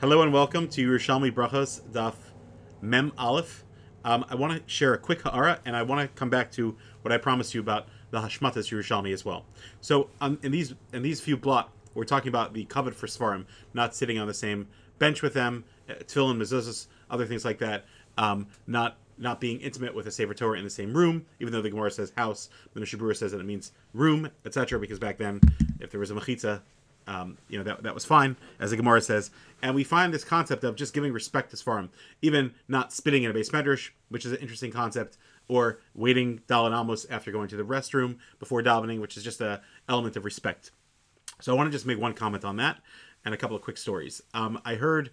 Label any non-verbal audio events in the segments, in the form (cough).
Hello and welcome to Yerushalmi Brachos Daf Mem Aleph. Um, I want to share a quick ha'ara, and I want to come back to what I promised you about the Hashmatas Yerushalmi as well. So, um, in these in these few blot, we're talking about the kavod for Seforim, not sitting on the same bench with them, uh, tefillin, mezuzahs, other things like that, um, not not being intimate with a Sefer Torah in the same room, even though the Gemara says house, the Mishnah Berurah says that it means room, etc. Because back then, if there was a mechitza, um, you know that that was fine, as the Gemara says. And we find this concept of just giving respect to Seforim, even not spitting in a beis medrash, which is an interesting concept, or waiting Daled Amos after going to the restroom before davening, which is just a element of respect. So I want to just make one comment on that and a couple of quick stories. Um, I heard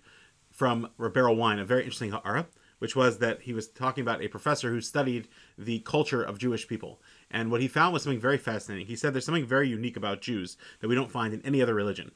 from Rav Berel Wein a very interesting ha'ara, which was that he was talking about a professor who studied the culture of Jewish people. And what he found was something very fascinating. He said there's something very unique about Jews that we don't find in any other religion.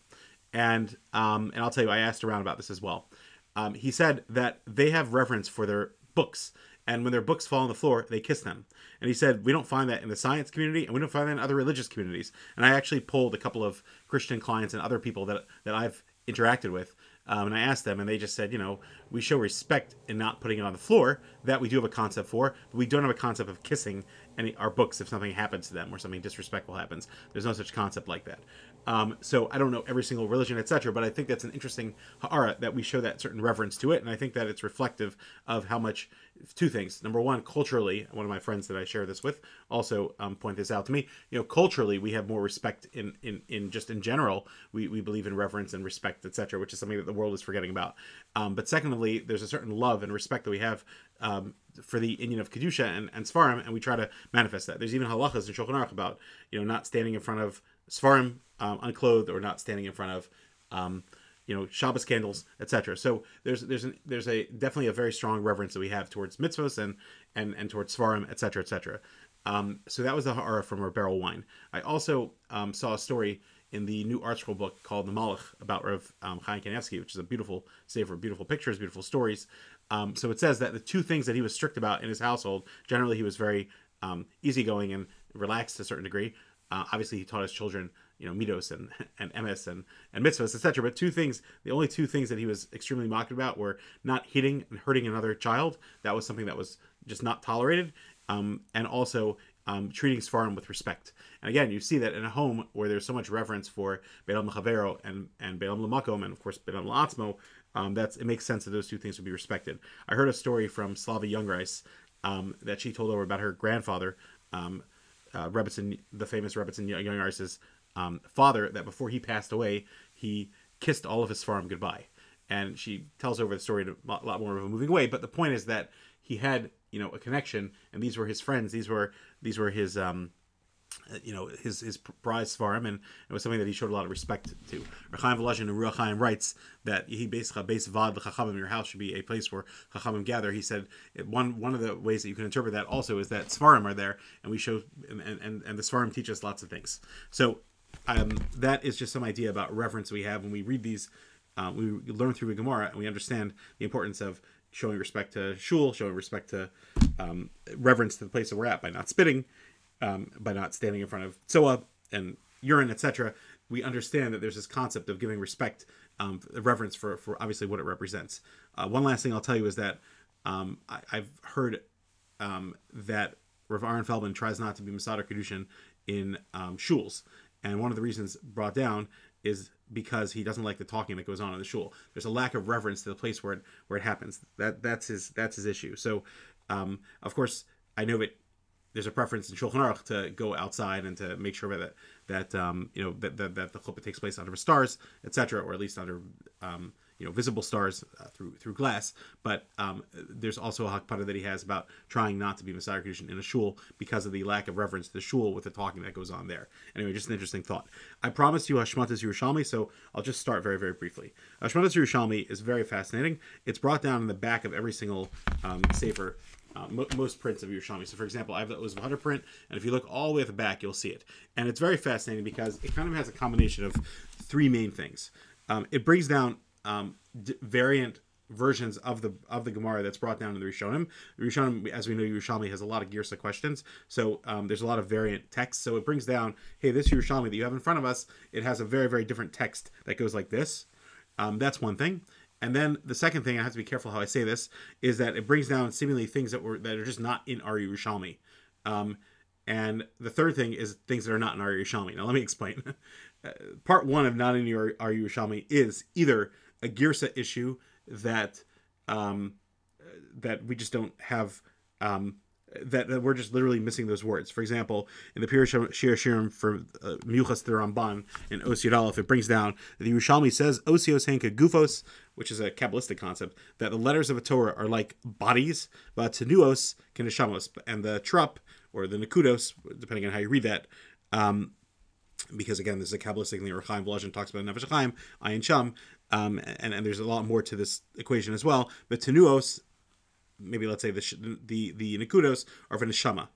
And um, and I'll tell you, I asked around about this as well. Um, he said that they have reverence for their books, and when their books fall on the floor, they kiss them. And he said we don't find that in the science community, and we don't find that in other religious communities. And I actually pulled a couple of Christian clients and other people that that I've interacted with um, and I asked them, and they just said, you know, we show respect in not putting it on the floor. That we do have a concept for, but we don't have a concept of kissing any our books if something happens to them or something disrespectful happens. There's no such concept like that. Um, so I don't know every single religion, etc. But I think that's an interesting ha'ara that we show that certain reverence to it, and I think that it's reflective of how much two things. Number one, culturally, one of my friends that I share this with also um, point this out to me. You know, culturally, we have more respect in in, in just in general. We, we believe in reverence and respect, etc., which is something that the world is forgetting about. Um, but secondly, there's a certain love and respect that we have um, for the inyan of Kedusha and, and Seforim, and we try to manifest that. There's even halachas in Shulchan Aruch about, you know, not standing in front of Seforim um, unclothed or not standing in front of, um, you know, Shabbos candles, etc. So there's there's an, there's a definitely a very strong reverence that we have towards mitzvahs and and and towards Seforim, etc., etc. Um, so that was the ha'ara from Rav Berel Wein. I also um, saw a story in the new ArtScroll book called The Malach about Rav um, Chaim Kanievsky, which is a beautiful sefer, beautiful pictures, beautiful stories. Um, so it says that the two things that he was strict about in his household, generally he was very um, easygoing and relaxed to a certain degree. Uh, obviously, he taught his children, you know, midos and and emes and and mitzvahs, etc. But two things, the only two things that he was extremely makpid about were not hitting and hurting another child. That was something that was just not tolerated, um, and also um, treating Seforim with respect. And again, you see that in a home where there's so much reverence for Beilam Lechavero and and Beilam Lamakom, and of course Beilam La'atzmo, um, that's it makes sense that those two things would be respected. I heard a story from Slovie Jungreis um, that she told over about her grandfather, um, uh, the famous Rebbitzin Jungreis's um, father, that before he passed away, he kissed all of his seforim goodbye. And she tells over the story in a lot, more of a moving way. But the point is that he had, you know, a connection, and these were his friends. These were these were his um, you know his his prize for him, and it was something that he showed a lot of respect to. Reb Chaim Volozhin and Ruach writes that he basically beis vaad chachamim. Your house should be a place where chachamim gather. He said one one of the ways that you can interpret that also is that seforim are there, and we show and and, and the seforim teach us lots of things. So um, that is just some idea about reverence we have when we read these. Uh, we learn through a Gemara and we understand the importance of showing respect to shul, showing respect to um, reverence to the place that we're at by not spitting, um, by not standing in front of tzoa and urine, etc. We understand that there's this concept of giving respect, um, reverence for, for obviously what it represents. Uh, one last thing I'll tell you is that um, I, have heard um, that Rav Aaron Feldman tries not to be Mesader Kiddushin in um, shuls. And one of the reasons brought down is because he doesn't like the talking that goes on in the shul. There's a lack of reverence to the place where it where it happens. That that's his that's his issue. So, um, of course, I know that there's a preference in Shulchan Aruch to go outside and to make sure that that um, you know that, that, that the chuppah takes place under stars, etc., or at least under um, you know visible stars uh, through through glass. But um, there's also a hakpada that he has about trying not to be Mesader Kiddushin in a shul because of the lack of reverence to the shul with the talking that goes on there. Anyway, just an interesting thought. I promised you Hashmatas Yerushalmi, so I'll just start very very briefly. Hashmatas Yerushalmi is very fascinating. It's brought down in the back of every single um, sefer uh, mo- most prints of Yerushalmi. So, for example, I have the Oz V'Hadar print, and if you look all the way at the back, you'll see it. And it's very fascinating because it kind of has a combination of three main things. Um, it brings down um, d- variant versions of the of the Gemara that's brought down in the Rishonim. Rishonim, as we know, Yerushalmi has a lot of Girsa questions, so um, there's a lot of variant text. So it brings down, hey, this Yerushalmi that you have in front of us, it has a very very different text that goes like this. Um, that's one thing. And then the second thing I have to be careful how I say this is that it brings down seemingly things that were that are just not in our Yerushalmi. Um, and the third thing is things that are not in our Yerushalmi. Now let me (laughs) explain. Uh, part one of not in your our Yerushalmi is either a Girsa issue that um, that we just don't have um, that, that, we're just literally missing those words. For example, in the Pirush Shir Shirim for uh, Miuchas the Ramban in Osir Aleph, it brings down the Yerushalmi says Osios Henka Gufos, which is a Kabbalistic concept, that the letters of a Torah are like bodies, but Tenuos Keneshamos, and the Trup or the Nakudos, depending on how you read that. Um, because again, this is a Kabbalistic thing. Reb Chaim Volozhin talks about Nefesh Chaim, Ayin Sham, um, and, and there's a lot more to this equation as well. But Tenuos maybe let's say the the the nekudos are for neshama,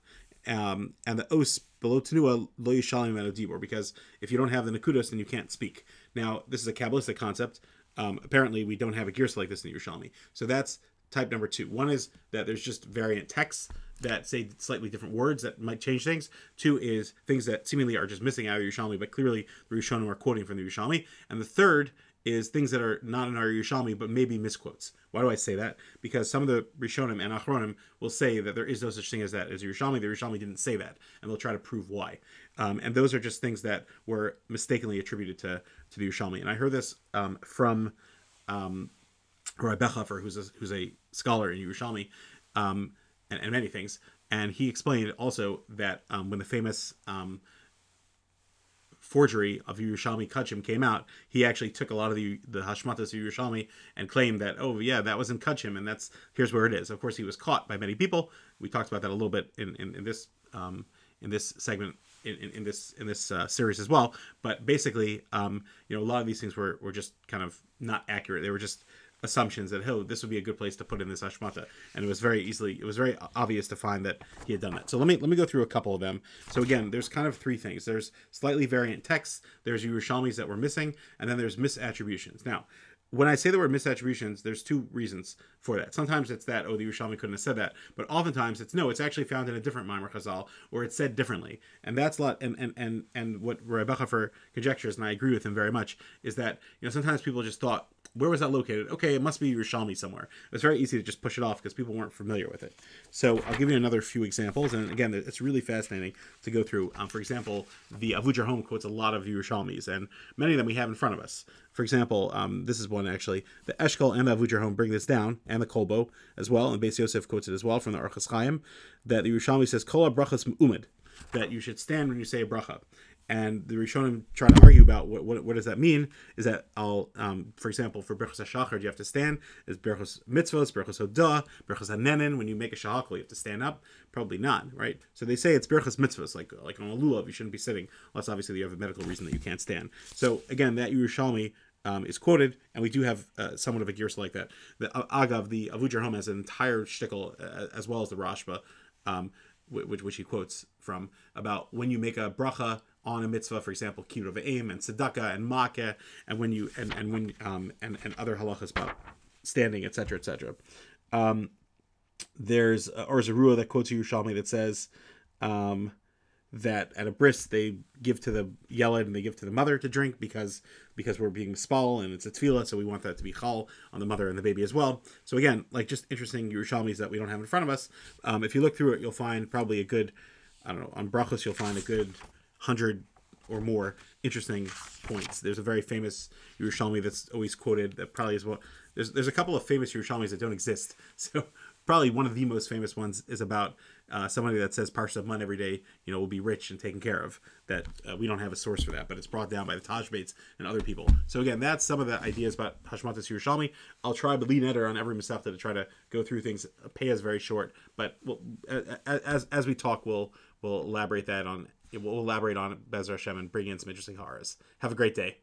um, and the os below tenua lo yishalim dibor because if you don't have the nekudos, then you can't speak. Now this is a kabbalistic concept. Um, apparently, we don't have a girsa like this in Yerushalmi. So that's type number two. One is that there's just variant texts that say slightly different words that might change things. Two is things that seemingly are just missing out of Yerushalmi, but clearly the Rishonim are quoting from the Yerushalmi. And the third is things that are not in our Yerushalmi, but maybe misquotes. Why do I say that? Because some of the Rishonim and Achronim will say that there is no such thing as that as Yerushalmi. The Yerushalmi didn't say that, and they'll try to prove why. Um, and those are just things that were mistakenly attributed to to the Yerushalmi. And I heard this um, from um, Rabbi Bechhofer, who's a, who's a scholar in Yerushalmi, um, and, and, many things. And he explained also that um, when the famous um, forgery of Yerushalmi Kodashim came out, he actually took a lot of the the Hashmatas of Yerushalmi and claimed that, oh yeah, that was in Kodashim, and that's here's where it is. Of course, he was caught by many people. We talked about that a little bit in in, in this um, in this segment in, in, this in this uh, series as well. But basically, um, you know, a lot of these things were were just kind of not accurate. They were just assumptions that oh this would be a good place to put in this ashmata and it was very easily it was very obvious to find that he had done that. So let me let me go through a couple of them. So again there's kind of three things. There's slightly variant texts. There's Yerushalmis that were missing. And then there's misattributions. Now when I say the word misattributions, there's two reasons for that. Sometimes it's that, oh, the Yerushalmi couldn't have said that. But oftentimes it's no, it's actually found in a different Maimer Chazal, or it's said differently. And that's a lot, and, and, and, and what Reb Bechhofer conjectures, and I agree with him very much, is that, you know, sometimes people just thought, where was that located? Okay, it must be Yerushalmi somewhere. It's very easy to just push it off because people weren't familiar with it. So I'll give you another few examples, and again, it's really fascinating to go through. Um, for example, the Abudarham quotes a lot of Yerushalmis, and many of them we have in front of us. For example, um, this is one actually. The Eshkol and the Abudarham bring this down, and the Kolbo as well, and Beis Yosef quotes it as well from the Orchos Chaim, that the Yerushalmi says, Kol brachas umid, that you should stand when you say a bracha and the Rishonim try to argue about what, what, what does that mean. Is that I'll, um, for example, for Berchos HaShachar, you have to stand. Is Berchos Mitzvos, Berchos Hodah, Berchos HaNenin, when you make a Shehakol, you have to stand up? Probably not, right? So they say it's Berchos Mitzvos, like like on a Lulav, you shouldn't be sitting, unless obviously you have a medical reason that you can't stand. So again, that Yerushalmi um, is quoted, and we do have uh, somewhat of a girsa like that. The uh, Agav, the Avujar has an entire shtickle, uh, as well as the Rashba, um, which, which he quotes from, about when you make a bracha on a mitzvah, for example, kiruv aim and tzedakah and makeh, and when you and and when um and and other halachas about standing, etc., etc. Um, there's uh, or Zarua that quotes Yerushalmi that says um, that at a bris they give to the yelad and they give to the mother to drink because because we're being spal and it's a tefillah, so we want that to be chal on the mother and the baby as well. So again, like just interesting Yerushalmis that we don't have in front of us. Um, if you look through it, you'll find probably a good I don't know on brachos you'll find a good hundred or more interesting points. There's a very famous Yerushalmi that's always quoted that probably is what there's there's a couple of famous Yerushalmis that don't exist. (laughs) So probably one of the most famous ones is about uh, somebody that says Parsha of Mun every day, you know, will be rich and taken care of. That uh, we don't have a source for that, but it's brought down by the Taj Bates and other people. So again, that's some of the ideas about Hashmatas Yerushalmi. I'll try to lead Eder on every Masefta to try to go through things. Peah is very short, but we'll, as as we talk, we'll we'll elaborate that on we'll elaborate on Bezer Hashem, and bring in some interesting ha'aros. Have a great day.